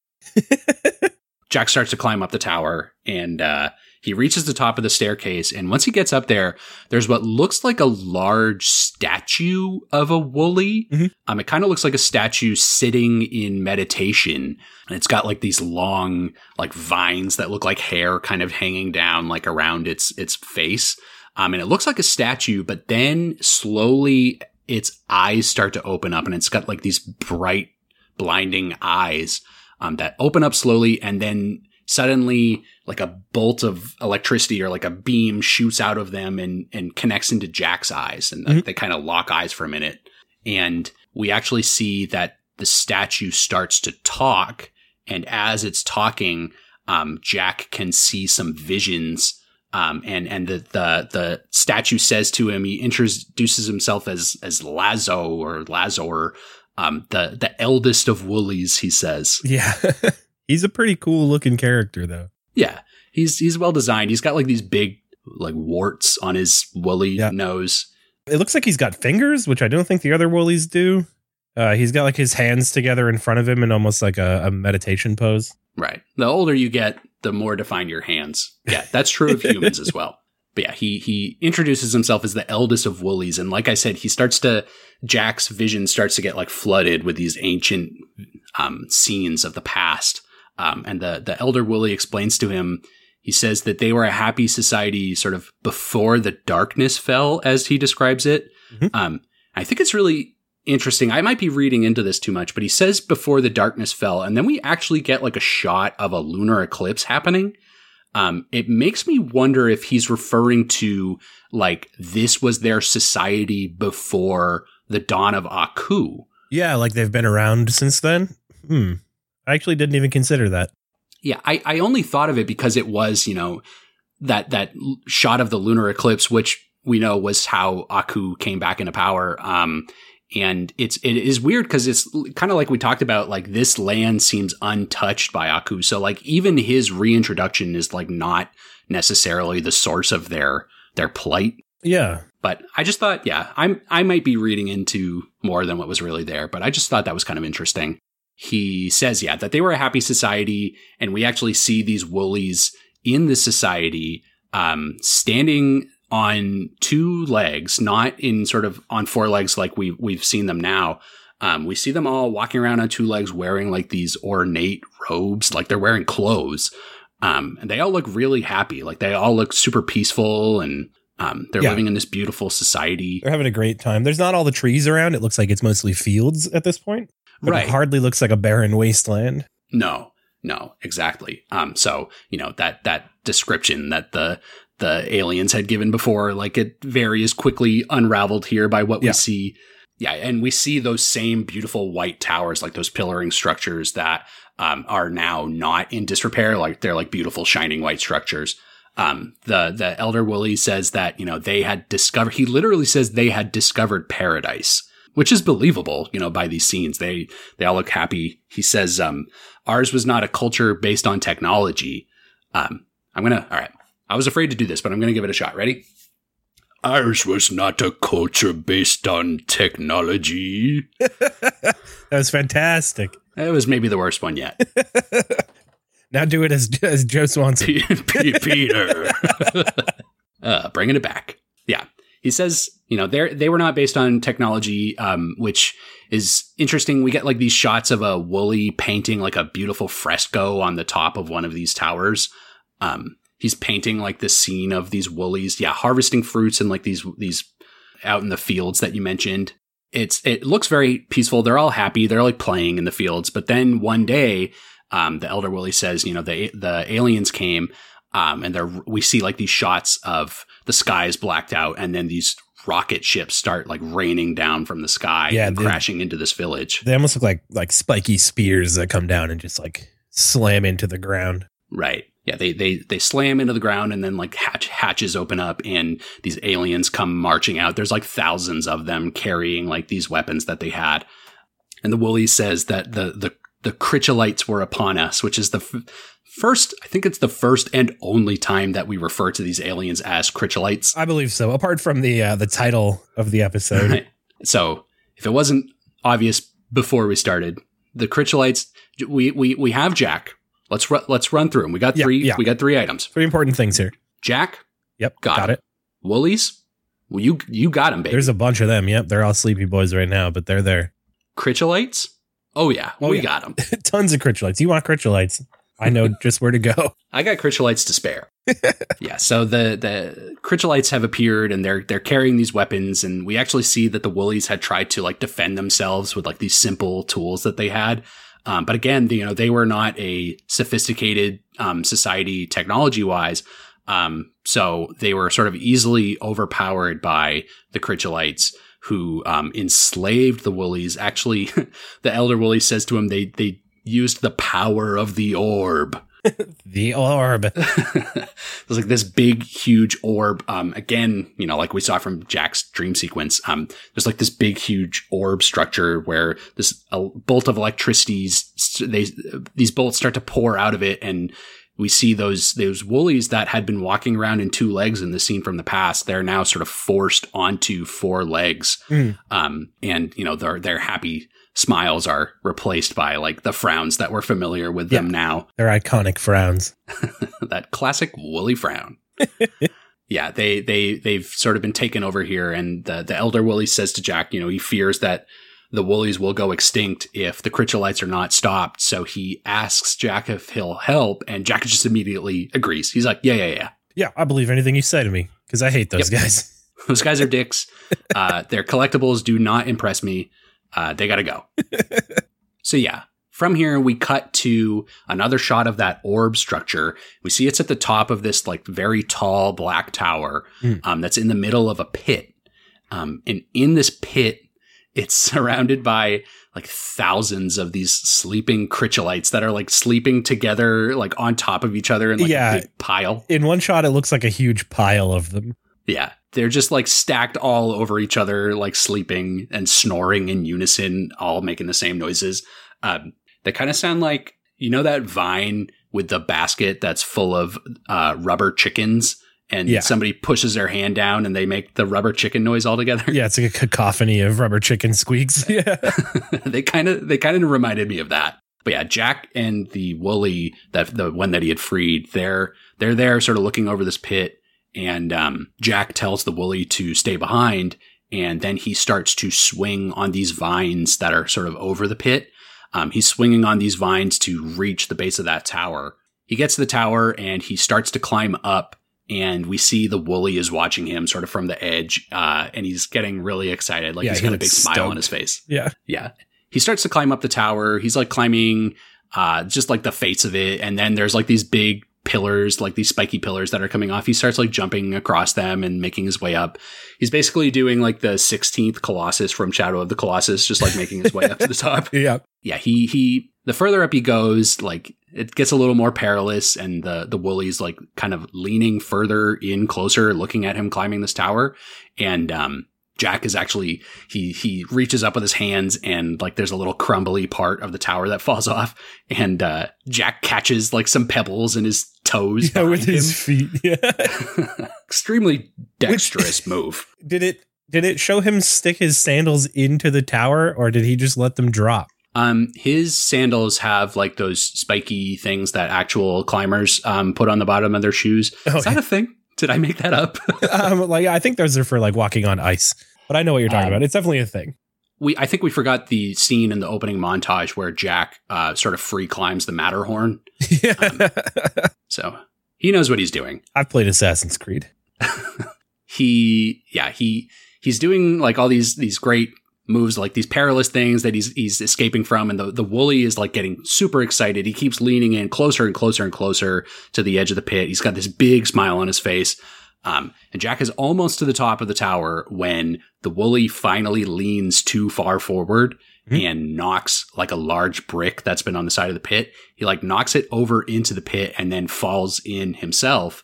B: Jack starts to climb up the tower and uh, he reaches the top of the staircase. And once he gets up there, there's what looks like a large statue of a woolly.
C: Mhm.
B: Um, it kind of looks like a statue sitting in meditation. And it's got like these long, like vines that look like hair kind of hanging down like around its its face. Um, and it looks like a statue, but then slowly its eyes start to open up and it's got like these bright, blinding eyes um, that open up slowly and then suddenly like a bolt of electricity or like a beam shoots out of them and, and connects into Jack's eyes. And like,
C: Mhm.
B: they kind of lock eyes for a minute. And we actually see that the statue starts to talk. And as it's talking, um, Jack can see some visions Um, and and the, the the statue says to him, he introduces himself as as Lazo or Lazor, um, the the eldest of woolies. He says,
C: Yeah. He's a pretty cool looking character though.
B: yeah, he's he's well designed. He's got like these big like warts on his woolly
C: Yeah.
B: nose.
C: It looks like he's got fingers, which I don't think the other woolies do. Uh, he's got like his hands together in front of him in almost like a, a meditation pose.
B: Right. The older you get, the more defined your hands. Yeah, that's true of humans as well. But yeah, he he introduces himself as the eldest of woolies, and like I said, he starts to Jack's vision starts to get like flooded with these ancient um, scenes of the past. Um, and the the elder woolly explains to him. He says that they were a happy society, sort of before the darkness fell, as he describes it.
C: Mhm.
B: Um, I think it's really interesting. I might be reading into this too much, but he says before the darkness fell, and then we actually get like a shot of a lunar eclipse happening. Um, it makes me wonder if he's referring to like this was their society before the dawn of Aku.
C: Yeah, like they've been around since then. Hmm. I actually didn't even consider that.
B: Yeah, I, I only thought of it because it was, you know, that that shot of the lunar eclipse, which we know was how Aku came back into power. Um, and it's it is weird because it's kind of like we talked about. Like this land seems untouched by Aku, so like even his reintroduction is like not necessarily the source of their their plight.
C: Yeah.
B: But I just thought, yeah, I'm I might be reading into more than what was really there, but I just thought that was kind of interesting. He says, yeah, that they were a happy society, and we actually see these woolies in the society um, standing on two legs, not in sort of on four legs like we we've seen them now. Um, we see them all walking around on two legs, wearing like these ornate robes, like they're wearing clothes. Um, and they all look really happy. Like they all look super peaceful and um, they're
C: Yeah.
B: living in this beautiful society.
C: They're having a great time. There's not all the trees around. It looks like it's mostly fields at this point. But
B: Right.
C: It hardly looks like a barren wasteland.
B: No, no, exactly. Um, so you know that that description that the the aliens had given before, like it very is quickly unraveled here by what
C: Yeah.
B: we see. Yeah, and we see those same beautiful white towers, like those pillaring structures that um, are now not in disrepair. Like they're like beautiful shining white structures. Um, the the elder Willie says that you know they had discovered. He literally says they had discovered paradise, which is believable. You know by these scenes, they they all look happy. He says um, ours was not a culture based on technology. Um, I'm gonna all right. I was afraid to do this, but I'm gonna give it a shot. Ready? Ours was not a culture based on technology.
C: That was fantastic.
B: It was maybe the worst one yet.
C: Now do it as as Joe Swanson.
B: P- P- Peter. uh, bringing it back. Yeah. He says, you know, they they were not based on technology, um, which is interesting. We get like these shots of a woolly painting like a beautiful fresco on the top of one of these towers. Um, he's painting like the scene of these woolies, yeah, harvesting fruits and like these these out in the fields that you mentioned. It's it looks very peaceful. They're all happy. They're like playing in the fields. But then one day, um, the elder Wooly says, you know, the the aliens came, um, and they're we see like these shots of the sky is blacked out, and then these rocket ships start like raining down from the sky
C: Yeah,
B: and
C: they-
B: crashing into this village.
C: They almost look like like spiky spears that come down and just like slam into the ground.
B: Right. Yeah, they they they slam into the ground and then like hatch, hatches open up and these aliens come marching out. There's like thousands of them carrying like these weapons that they had. And the Woolly says that the the the Chritchellites were upon us, which is the f- first I think it's the first and only time that we refer to these aliens as Chritchellites.
C: I believe so. Apart from the uh, the title of the episode,
B: Right. So, if it wasn't obvious before we started, the Chritchellites we we we have Jack. Let's ru- let's run through them. We got
C: Yeah,
B: three
C: yeah.
B: we got three items.
C: three important things here.
B: Jack,
C: Yep,
B: Got
C: got,
B: it.
C: it.
B: Woolies. Well, you you got them, baby.
C: There's a bunch of them. Yep, they're all sleepy boys right now, but they're there.
B: Chritchellites. Oh yeah,
C: Oh,
B: we
C: yeah.
B: got them.
C: Tons of Chritchellites. You want Chritchellites? I know just where to go.
B: I got Chritchellites to spare. yeah, so the the Chritchellites have appeared and they're they're carrying these weapons, and we actually see that the Woolies had tried to like defend themselves with like these simple tools that they had. Um, but again, you know, they were not a sophisticated um, society technology wise. Um, so they were sort of easily overpowered by the Chritchellites who um, enslaved the Woolies. Actually, the elder Wooly says to him, they, they used the power of the orb
C: The orb.
B: There's like this big, huge orb. Um, again, you know, like we saw from Jack's dream sequence. Um, there's like this big, huge orb structure where this uh, bolt of electricity, they these bolts start to pour out of it, and we see those those woolies that had been walking around in two legs in the scene from the past. They're now sort of forced onto four legs,
C: Mm.
B: um, and you know they're they're happy smiles are replaced by like the frowns that we're familiar with them now
C: They're iconic frowns.
B: that classic woolly frown. yeah, they they they've sort of been taken over here, and the the elder Wooly says to Jack, you know, he fears that the Woolies will go extinct if the Chritchellites are not stopped. So he asks Jack if he'll help, and Jack just immediately agrees. He's like, yeah, yeah, yeah.
C: Yeah, I believe anything you say to me because I hate those guys.
B: Those guys are dicks. Uh, their collectibles do not impress me. Uh, they got to go. so, yeah, from here, we cut to another shot of that orb structure. We see it's at the top of this, like, very tall black tower
C: Mm.
B: um, that's in the middle of a pit. Um, and in this pit, it's surrounded by like thousands of these sleeping chritchellites that are like sleeping together, like on top of each other in like
C: Yeah.
B: a big pile.
C: In one shot, it looks like a huge pile of them.
B: Yeah. They're just like stacked all over each other, like sleeping and snoring in unison, all making the same noises. Um, they kind of sound like, you know, that vine with the basket that's full of uh, rubber chickens and
C: Yeah.
B: somebody pushes their hand down and they make the rubber chicken noise all together.
C: Yeah, it's like a cacophony of rubber chicken squeaks. Yeah.
B: they kind of, they kind of reminded me of that. But yeah, Jack and the Wooly, that the one that he had freed, they're they're there, sort of looking over this pit, and um, Jack tells the Wooly to stay behind, and then he starts to swing on these vines that are sort of over the pit. Um, he's swinging on these vines to reach the base of that tower. He gets to the tower and he starts to climb up, and we see the Wooly is watching him sort of from the edge, uh, and he's getting really excited, like
C: Yeah,
B: he's
C: he
B: got a
C: looks
B: big smile on his face.
C: Yeah.
B: Yeah. He starts to climb up the tower. He's like climbing uh just like the face of it and then there's like these big pillars, like these spiky pillars that are coming off. He starts like jumping across them and making his way up. He's basically doing like the 16th Colossus from Shadow of the Colossus, just like making his way up to the top.
C: Yeah.
B: Yeah, he he the further up he goes, like it gets a little more perilous and the the woolly's like kind of leaning further in closer, looking at him climbing this tower. And um Jack is actually he he reaches up with his hands and like there's a little crumbly part of the tower that falls off and uh Jack catches like some pebbles in his toes
C: Yeah, with
B: behind
C: his feet. Yeah.
B: extremely dexterous move
C: Did it did it show him stick his sandals into the tower or did he just let them drop?
B: um his sandals have like those spiky things that actual climbers um put on the bottom of their shoes
C: Oh,
B: is that a thing did i make that up
C: um, like I think those are for like walking on ice. But I know what you're talking
B: Um,
C: about. It's definitely a thing.
B: we i think we forgot the scene in the opening montage where jack uh sort of free climbs the matterhorn
C: Yeah.
B: so he knows what he's doing
C: I've played Assassin's Creed.
B: he yeah he he's doing like all these these great moves like these perilous things that he's he's escaping from and the the woolly is like getting super excited he keeps leaning in closer and closer and closer to the edge of the pit he's got this big smile on his face um, and Jack is almost to the top of the tower when the woolly finally leans too far forward
C: Mhm.
B: and knocks like a large brick that's been on the side of the pit. He like knocks it over into the pit and then falls in himself.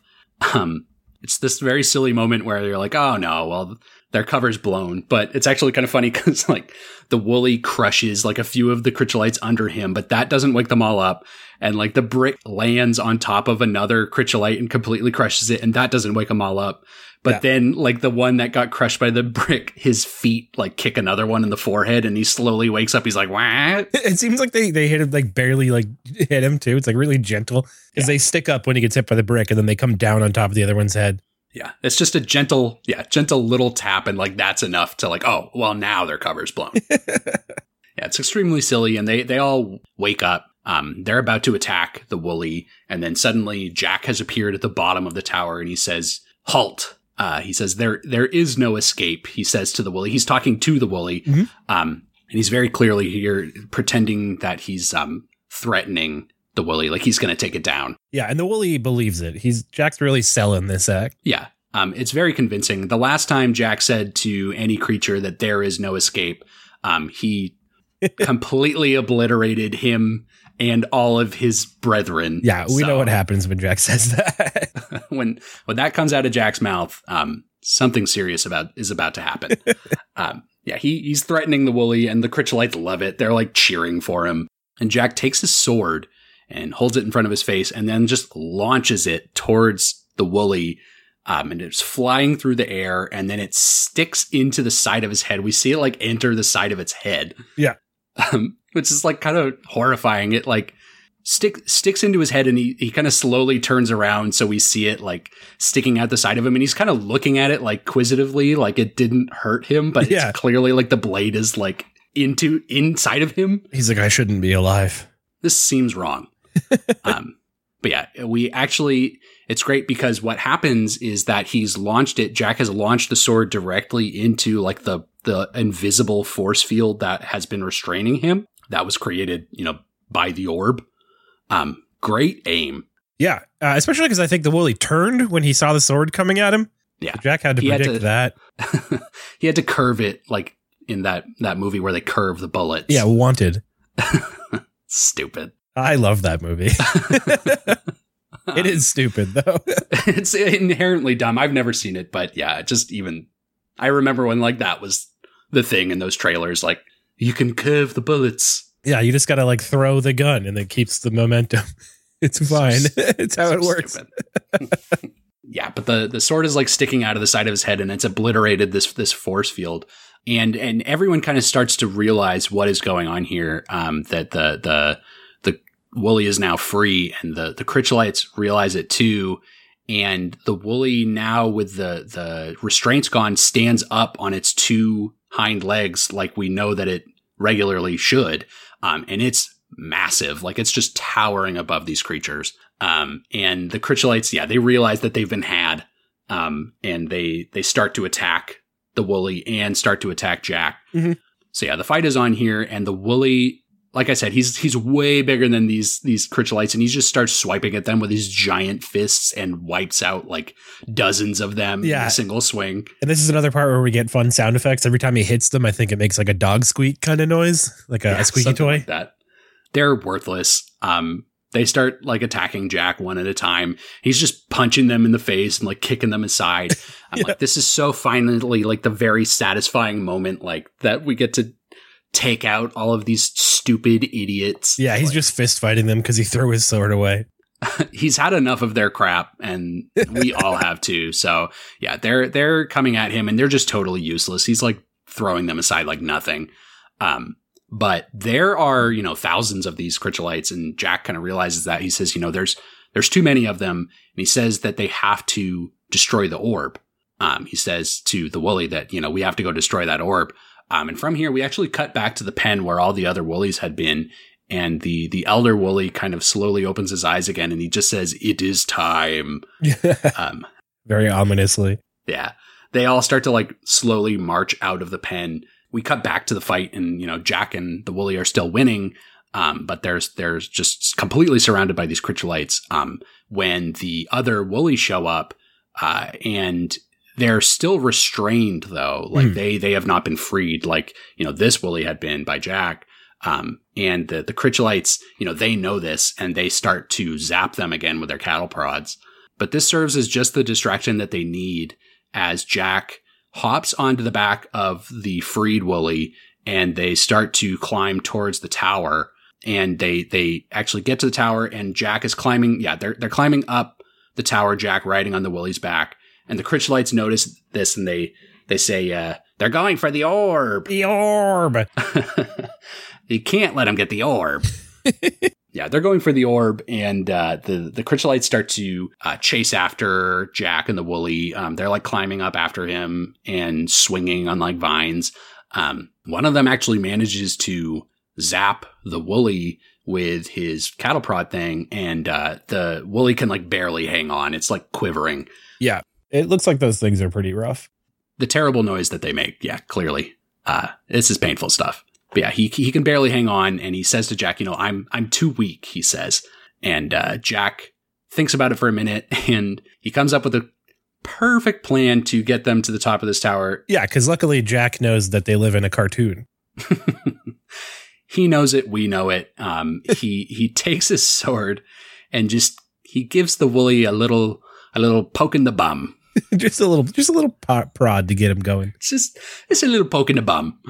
B: Um, it's this very silly moment where you're like, oh no, well, their cover's blown. But it's actually kind of funny because like the woolly crushes like a few of the chritchellites under him, but that doesn't wake them all up. And like the brick lands on top of another chritchellite and completely crushes it, and that doesn't wake them all up. But
C: Yeah.
B: then like the one that got crushed by the brick, his feet like kick another one in the forehead and he slowly wakes up. He's like, what?
C: It seems like they, they hit him like barely like hit him too. It's like really gentle because
B: Yeah.
C: they stick up when he gets hit by the brick and then they come down on top of the other one's head.
B: Yeah. It's just a gentle, yeah, gentle little tap. And like that's enough to like, oh, well, now their cover's blown. yeah, it's extremely silly. And they, they all wake up. Um, they're about to attack the woolly. And then suddenly Jack has appeared at the bottom of the tower and he says, halt. Uh, he says, there, there is no escape. He says to the woolly, he's talking to the woolly.
C: Mhm.
B: Um, and he's very clearly here pretending that he's, um, threatening the woolly, like he's going to take it down.
C: Yeah, and the woolly believes it. He's Jack's really selling this act.
B: Yeah. Um, it's very convincing. The last time Jack said to any creature that there is no escape, um, he completely obliterated him and all of his brethren.
C: Yeah, we
B: So,
C: know what happens when Jack says that.
B: when when that comes out of Jack's mouth, um, something serious about is about to happen. um, yeah, he he's threatening the woolly, and the Chritchellites love it. They're like cheering for him. And Jack takes his sword and holds it in front of his face, and then just launches it towards the woolly. Um, and it's flying through the air, and then it sticks into the side of his head. We see it like enter the side of its head.
C: Yeah.
B: Um, which is like kind of horrifying. It like stick sticks into his head and he, he kind of slowly turns around so we see it like sticking out the side of him and he's kind of looking at it like quisitively like it didn't hurt him but
C: Yeah.
B: it's clearly like the blade is like into inside of him
C: He's like, I shouldn't be alive.
B: this seems wrong um but yeah we actually it's great because what happens is that he's launched it jack has launched the sword directly into like the the invisible force field that has been restraining him that was created you know by the orb um great aim
C: Yeah, uh, especially because I think the woolly turned when he saw the sword coming at him.
B: Yeah.
C: So Jack had to
B: He had
C: predict
B: to-
C: that.
B: he had to curve it like in that that movie where they curve the bullets
C: Yeah, wanted.
B: stupid
C: I love that movie. it is stupid though.
B: it's inherently dumb. I've never seen it, but yeah, just even I remember when like that was the thing in those trailers. Like you can curve the bullets.
C: yeah, you just gotta like throw the gun and it keeps the momentum. It's fine. it's how it works.
B: yeah, but the the sword is like sticking out of the side of his head, and it's obliterated this this force field. And and everyone kind of starts to realize what is going on here. Um, that the the the woolly is now free, and the the Chritchellites realize it too. And the woolly now with the the restraints gone stands up on its two hind legs like we know that it regularly should. Um, and it's massive, like it's just towering above these creatures. Um, and the Chritchellites, yeah, they realize that they've been had. Um, and they they start to attack the woolly and start to attack Jack.
C: Mhm.
B: So yeah, the fight is on here, and the woolly, like I said, he's he's way bigger than these these Chritchellites, and he just starts swiping at them with his giant fists and wipes out like dozens of them in
C: Yeah.
B: a single swing.
C: And this is another part where we get fun sound effects. Every time he hits them, I think it makes like a dog squeak kind of noise, like a,
B: Yeah,
C: a squeaky toy.
B: like that. They're worthless. Um, they start like attacking Jack one at a time. He's just punching them in the face and like kicking them aside. I'm
C: Yeah.
B: like, this is so finally like the very satisfying moment, like that we get to take out all of these stupid idiots.
C: Yeah, he's
B: Like,
C: just fist fighting them because he threw his sword away.
B: he's had enough of their crap, and we all have too. So yeah, they're they're coming at him, and they're just totally useless. He's like throwing them aside like nothing. Um, but there are you know thousands of these Chritchellites, and Jack kind of realizes that. He says, you know, there's there's too many of them, and he says that they have to destroy the orb. Um, he says to the woolly that you know we have to go destroy that orb. Um, and from here, we actually cut back to the pen where all the other woolies had been, and the the elder woolly kind of slowly opens his eyes again, and he just says, "It is time." Um,
C: Very ominously.
B: yeah, they all start to like slowly march out of the pen. We cut back to the fight, and you know Jack and the woolly are still winning, um, but there's there's just completely surrounded by these Chritchellites. Um, when the other woolly show up, uh, and they're still restrained though, like
C: Hmm.
B: they they have not been freed, like you know this woolly had been by Jack. Um, and the the Chritchellites, you know, they know this, and they start to zap them again with their cattle prods. But this serves as just the distraction that they need as Jack hops onto the back of the freed woolly and they start to climb towards the tower and they they actually get to the tower and Jack is climbing yeah they're they're climbing up the tower Jack riding on the woolly's back and the Chritchellites notice this and they they say uh they're going for the orb
C: The orb.
B: you can't let them get the orb. yeah, they're going for the orb, and uh, the the Chritchellites start to uh, chase after Jack and the Woolly. Um, they're like climbing up after him and swinging on like vines. Um, one of them actually manages to zap the Woolly with his cattle prod thing, and uh, the Woolly can like barely hang on. It's like quivering.
C: Yeah. It looks like those things are pretty rough.
B: the terrible noise that they make. Yeah, clearly, uh, this is painful stuff. But yeah, he he can barely hang on, and he says to Jack, "You know, I'm I'm too weak." He says, and uh, Jack thinks about it for a minute, and he comes up with a perfect plan to get them to the top of this tower.
C: Yeah, because luckily Jack knows that they live in a cartoon.
B: he knows it. We know it. Um, he he takes his sword and just he gives the woolly a little a little poke in the bum.
C: just a little, just a little prod to get him going.
B: It's just it's a little poke in the bum.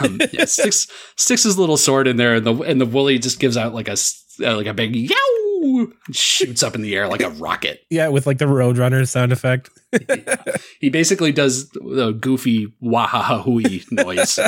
B: Um, yeah, sticks sticks his little sword in there, and the and the woolly just gives out like a uh, like a big yow, shoots up in the air like a rocket.
C: Yeah, with like the Roadrunner sound effect.
B: He basically does the goofy wahaha hooey noise,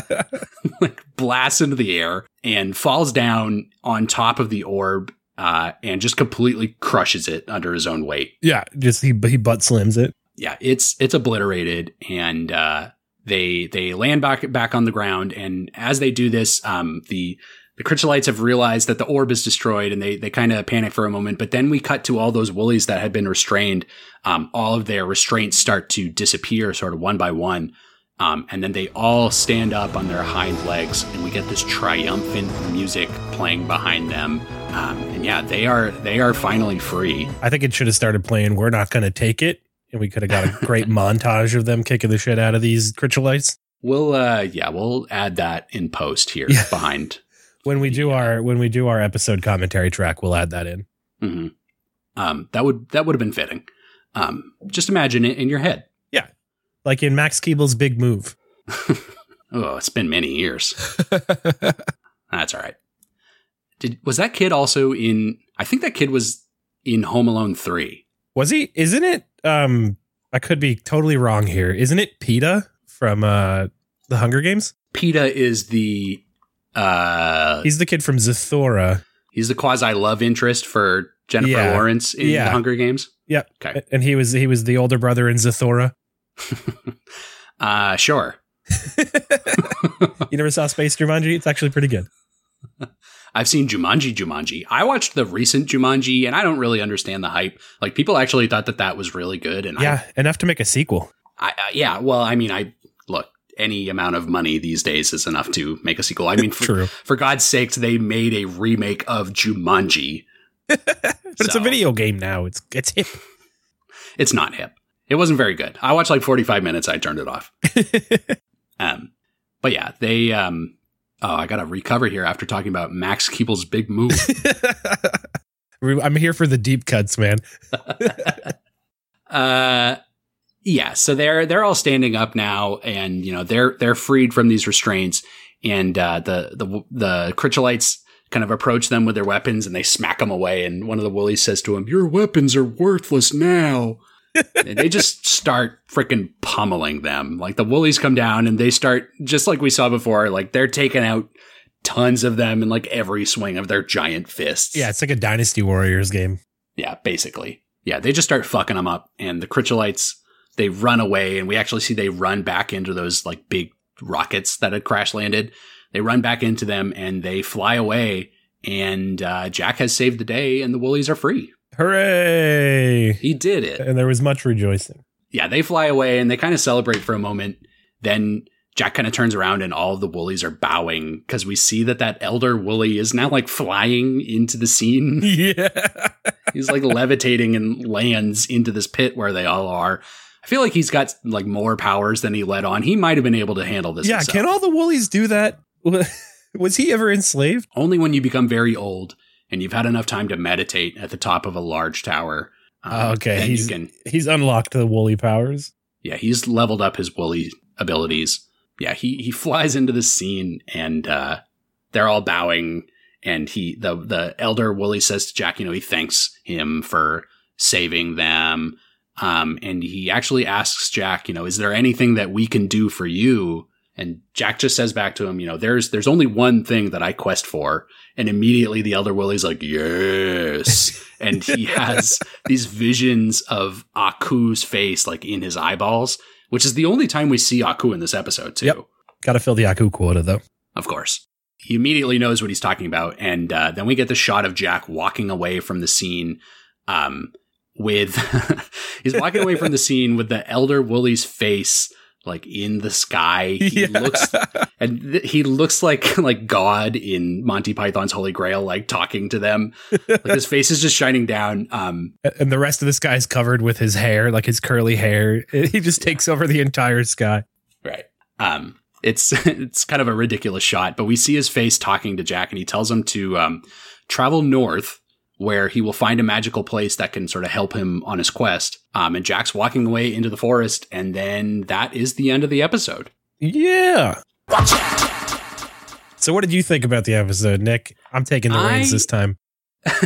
B: like blasts into the air and falls down on top of the orb, uh, and just completely crushes it under his own weight.
C: Yeah, just he he butt slims it.
B: yeah, it's it's obliterated, and uh, they they land back back on the ground. And as they do this, um, the the Chritchellites have realized that the orb is destroyed, and they they kind of panic for a moment. But then we cut to all those woolies that had been restrained. Um, all of their restraints start to disappear, sort of one by one. Um, and then they all stand up on their hind legs, and we get this triumphant music playing behind them. Um, and yeah, they are they are finally free.
C: I think it should have started playing "We're Not Gonna Take It," and we could have got a great montage of them kicking the shit out of these Chritchellites.
B: We'll uh yeah, we'll add that in post here
C: Yeah.
B: behind.
C: When we do our when we do our episode commentary track, we'll add that in.
B: hmm Um that would that would have been fitting. Um just imagine it in your head.
C: Like in Max Keeble's big move.
B: Oh, it's been many years. That's all right. Did was that kid also in I think that kid was in Home Alone 3.
C: Was he? Isn't it? Um, I could be totally wrong here. Isn't it Peeta from uh the Hunger Games?
B: Peeta is the uh
C: He's the kid from Zathura.
B: he's the quasi love interest for Jennifer
C: Yeah.
B: Lawrence in
C: Yeah.
B: the Hunger Games.
C: Yep.
B: Okay.
C: And he was he was the older brother in Zathura.
B: Uh sure.
C: You never saw Space Jumanji? It's actually pretty good.
B: I've seen Jumanji Jumanji. I watched the recent Jumanji and I don't really understand the hype. Like people actually thought that that was really good and
C: Yeah, enough to make a sequel.
B: I, I yeah, well, I mean, I look, any amount of money these days is enough to make a sequel. I mean, for,
C: True.
B: for God's sakes, they made a remake of Jumanji.
C: But it's a video game now. It's it's hip.
B: It's not hip. It wasn't very good. I watched like 45 minutes, I turned it off. Um, but yeah, they um oh, I got to recover here after talking about Max Keeble's big move.
C: I'm here for the deep cuts, man.
B: Uh yeah, so they're they're all standing up now and you know, they're they're freed from these restraints and uh the the the Chritchellites kind of approach them with their weapons and they smack them away and one of the woolies says to him, "Your weapons are worthless now." They just start freaking pummeling them. Like the woolies come down and they start just like we saw before, like they're taking out tons of them in like every swing of their giant fists.
C: Yeah, it's like a Dynasty Warriors game.
B: Yeah, basically. Yeah, they just start fucking them up, and the Chritchellites they run away, and we actually see they run back into those like big rockets that had crash landed. They run back into them, and they fly away. And uh, Jack has saved the day, and the woolies are free.
C: Hooray!
B: He did it.
C: And there was much rejoicing.
B: Yeah, they fly away, and they kind of celebrate for a moment. Then Jack kind of turns around, and all of the woolies are bowing because we see that that elder woolly is now like flying into the scene.
C: Yeah.
B: He's like levitating and lands into this pit where they all are. I feel like he's got like more powers than he let on. He might have been able to handle this.
C: Yeah,
B: himself.
C: can all the woolies do that? Was he ever enslaved?
B: only when you become very old and you've had enough time to meditate at the top of a large tower. um,
C: Oh, okay, he's-
B: can.
C: He's unlocked the woolly powers.
B: Yeah, he's leveled up his woolly abilities. Yeah, he he flies into the scene and uh, they're all bowing. And he the the elder woolly says to Jack, you know, he thanks him for saving them. Um, and he actually asks Jack, you know, is there anything that we can do for you? And Jack just says back to him, you know, there's there's only one thing that I quest for. And immediately the elder Willie's like, yes. and he has these visions of Aku's face like in his eyeballs, which is the only time we see Aku in this episode too.
C: Yep. Got to fill the Aku quota though.
B: Of course. He immediately knows what he's talking about. And uh, then we get the shot of Jack walking away from the scene um, with, he's walking away from the scene with the elder Woolly's face like in the sky. He
C: Yeah.
B: looks, and th- he looks like, like God in Monty Python's Holy Grail, like talking to them. like his face is just shining down. Um,
C: and the rest of the sky is covered with his hair, like his curly hair. He just takes over the entire sky.
B: Right. Um, it's it's kind of a ridiculous shot, but we see his face talking to Jack, and he tells him to um, travel north, where he will find a magical place that can sort of help him on his quest. Um, and Jack's walking away into the forest, and then that is the end of the episode.
C: Yeah. So, what did you think about the episode, Nick? I'm taking the reins this time.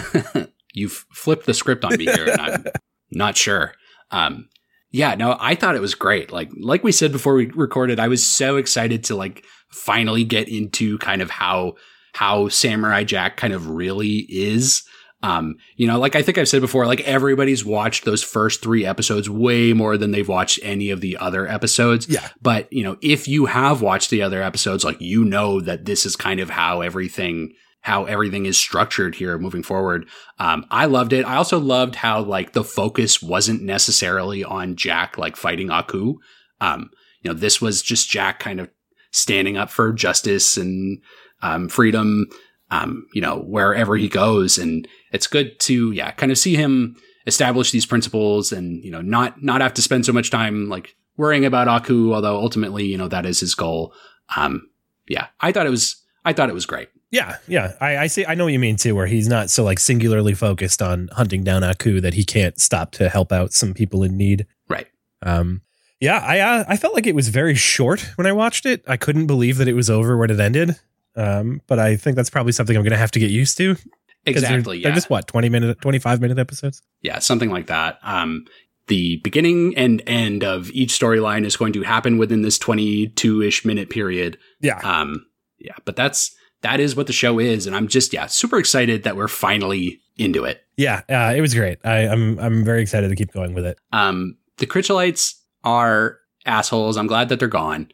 B: You've flipped the script on me here, and I'm not sure. Um, yeah, no, I thought it was great. Like, like we said before we recorded, I was so excited to like finally get into kind of how how Samurai Jack kind of really is. Um, you know, like I think I've said before, like everybody's watched those first three episodes way more than they've watched any of the other episodes.
C: Yeah.
B: But, you know, if you have watched the other episodes, like you know that this is kind of how everything how everything is structured here moving forward. Um, I loved it. I also loved how like the focus wasn't necessarily on Jack like fighting Aku. Um, you know, this was just Jack kind of standing up for justice and um, freedom. Um, you know, wherever he goes, and it's good to yeah, kind of see him establish these principles, and you know, not not have to spend so much time like worrying about Aku. Although ultimately, you know, that is his goal. Um, yeah, I thought it was I thought it was great.
C: Yeah, yeah. I, I see. I know what you mean too, where he's not so like singularly focused on hunting down Aku that he can't stop to help out some people in need.
B: Right.
C: Um. Yeah, I uh, I felt like it was very short when I watched it. I couldn't believe that it was over when it ended. Um, but I think that's probably something I'm going to have to get used to. They're-
B: Exactly.
C: They're,
B: yeah.
C: just what twenty minute, twenty five minute episodes.
B: yeah, something like that. Um, the beginning and end of each storyline is going to happen within this 22 ish minute period.
C: Yeah.
B: Um, yeah, but that's, that is what the show is. And I'm just, yeah, super excited that we're finally into it.
C: Yeah. Uh, it was great. I, I'm I'm very excited to keep going with it.
B: Um, the Chritchellites are assholes. I'm glad that they're gone.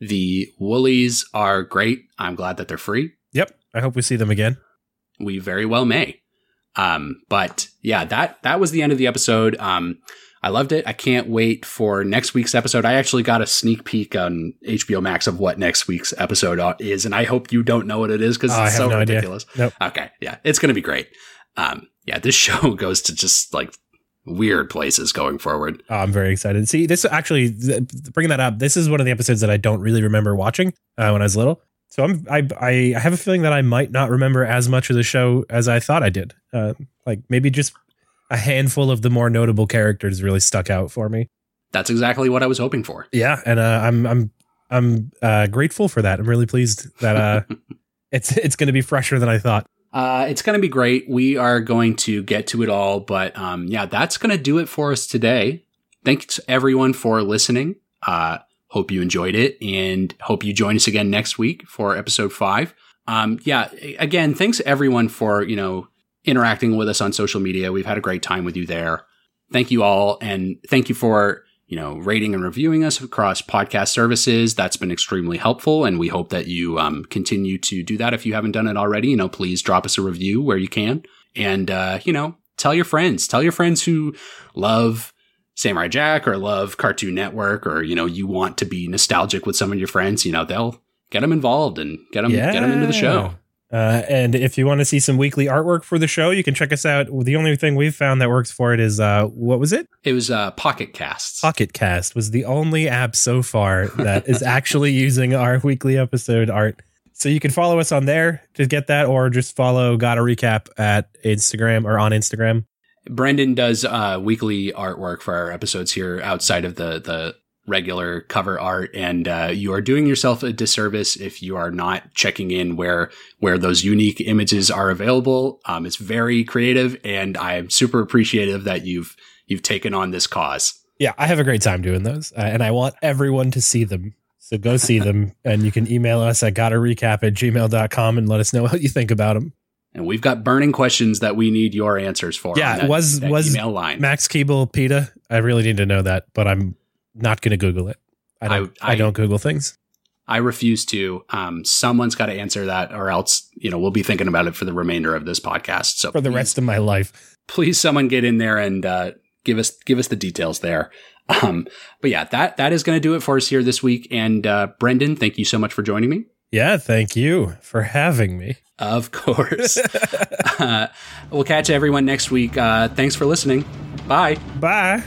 B: The Woolies are great. I'm glad that they're free.
C: Yep. I hope we see them again.
B: We very well may. Um, but yeah, that that was the end of the episode. Um, I loved it. I can't wait for next week's episode. I actually got a sneak peek on HBO Max of what next week's episode uh, is, and I hope you don't know what it is because
C: Oh,
B: it's so
C: no
B: ridiculous.
C: Nope.
B: Okay, yeah, it's gonna be great. Um, yeah, this show goes to just like weird places going forward.
C: Oh, I'm very excited. See, this actually th- bringing that up. This is one of the episodes that I don't really remember watching uh, when I was little. So I'm I I have a feeling that I might not remember as much of the show as I thought I did. Uh, like maybe just a handful of the more notable characters really stuck out for me.
B: That's exactly what I was hoping for.
C: Yeah, and uh, I'm I'm I'm uh, grateful for that. I'm really pleased that uh, it's it's going to be fresher than I thought.
B: Uh, it's going to be great. We are going to get to it all, but um, yeah, that's going to do it for us today. Thanks everyone for listening. Uh, hope you enjoyed it, and hope you join us again next week for episode five. Um, yeah, again, thanks everyone for you know interacting with us on social media. We've had a great time with you there. Thank you all, and thank you for you know rating and reviewing us across podcast services. That's been extremely helpful, and we hope that you um, continue to do that. If you haven't done it already, you know, please drop us a review where you can, and uh, you know, tell your friends, tell your friends who love Samurai Jack or love Cartoon Network, or you know, you want to be nostalgic with some of your friends. You know, they'll get them involved and get them get them into the show.
C: Uh, and if you want to see some weekly artwork for the show, you can check us out. The only thing we've found that works for it is uh, what was it?
B: It was uh, Pocket Casts.
C: Pocket Cast was the only app so far that is actually using our weekly episode art. So you can follow us on there to get that, or just follow Gotta Recap at Instagram or on Instagram.
B: Brendan does uh, weekly artwork for our episodes here outside of the the regular cover art, and uh, you are doing yourself a disservice if you are not checking in where where those unique images are available. Um, it's very creative, and I am super appreciative that you've you've taken on this cause.
C: Yeah, I have a great time doing those, uh, and I want everyone to see them. So go see them, and you can email us at gotta recap at gmail.com and let us know what you think about them.
B: And we've got burning questions that we need your answers for.
C: Yeah,
B: that-
C: was-
B: that
C: was
B: email line.
C: Max Keeble, Peeta. I really need to know that, but I'm not going to Google it. I don't. I,
B: I-
C: don't Google things.
B: I refuse to. Um, someone's got to answer that, or else you know we'll be thinking about it for the remainder of this podcast. So
C: for the
B: please-
C: rest of my life.
B: please someone get in there and uh, give us give us the details there. Um, but yeah, that that is going to do it for us here this week. And uh, Brendan, thank you so much for joining me.
C: Yeah, thank you for having me.
B: Of course. uh, we'll catch everyone next week. Uh, thanks for listening. Bye.
C: Bye.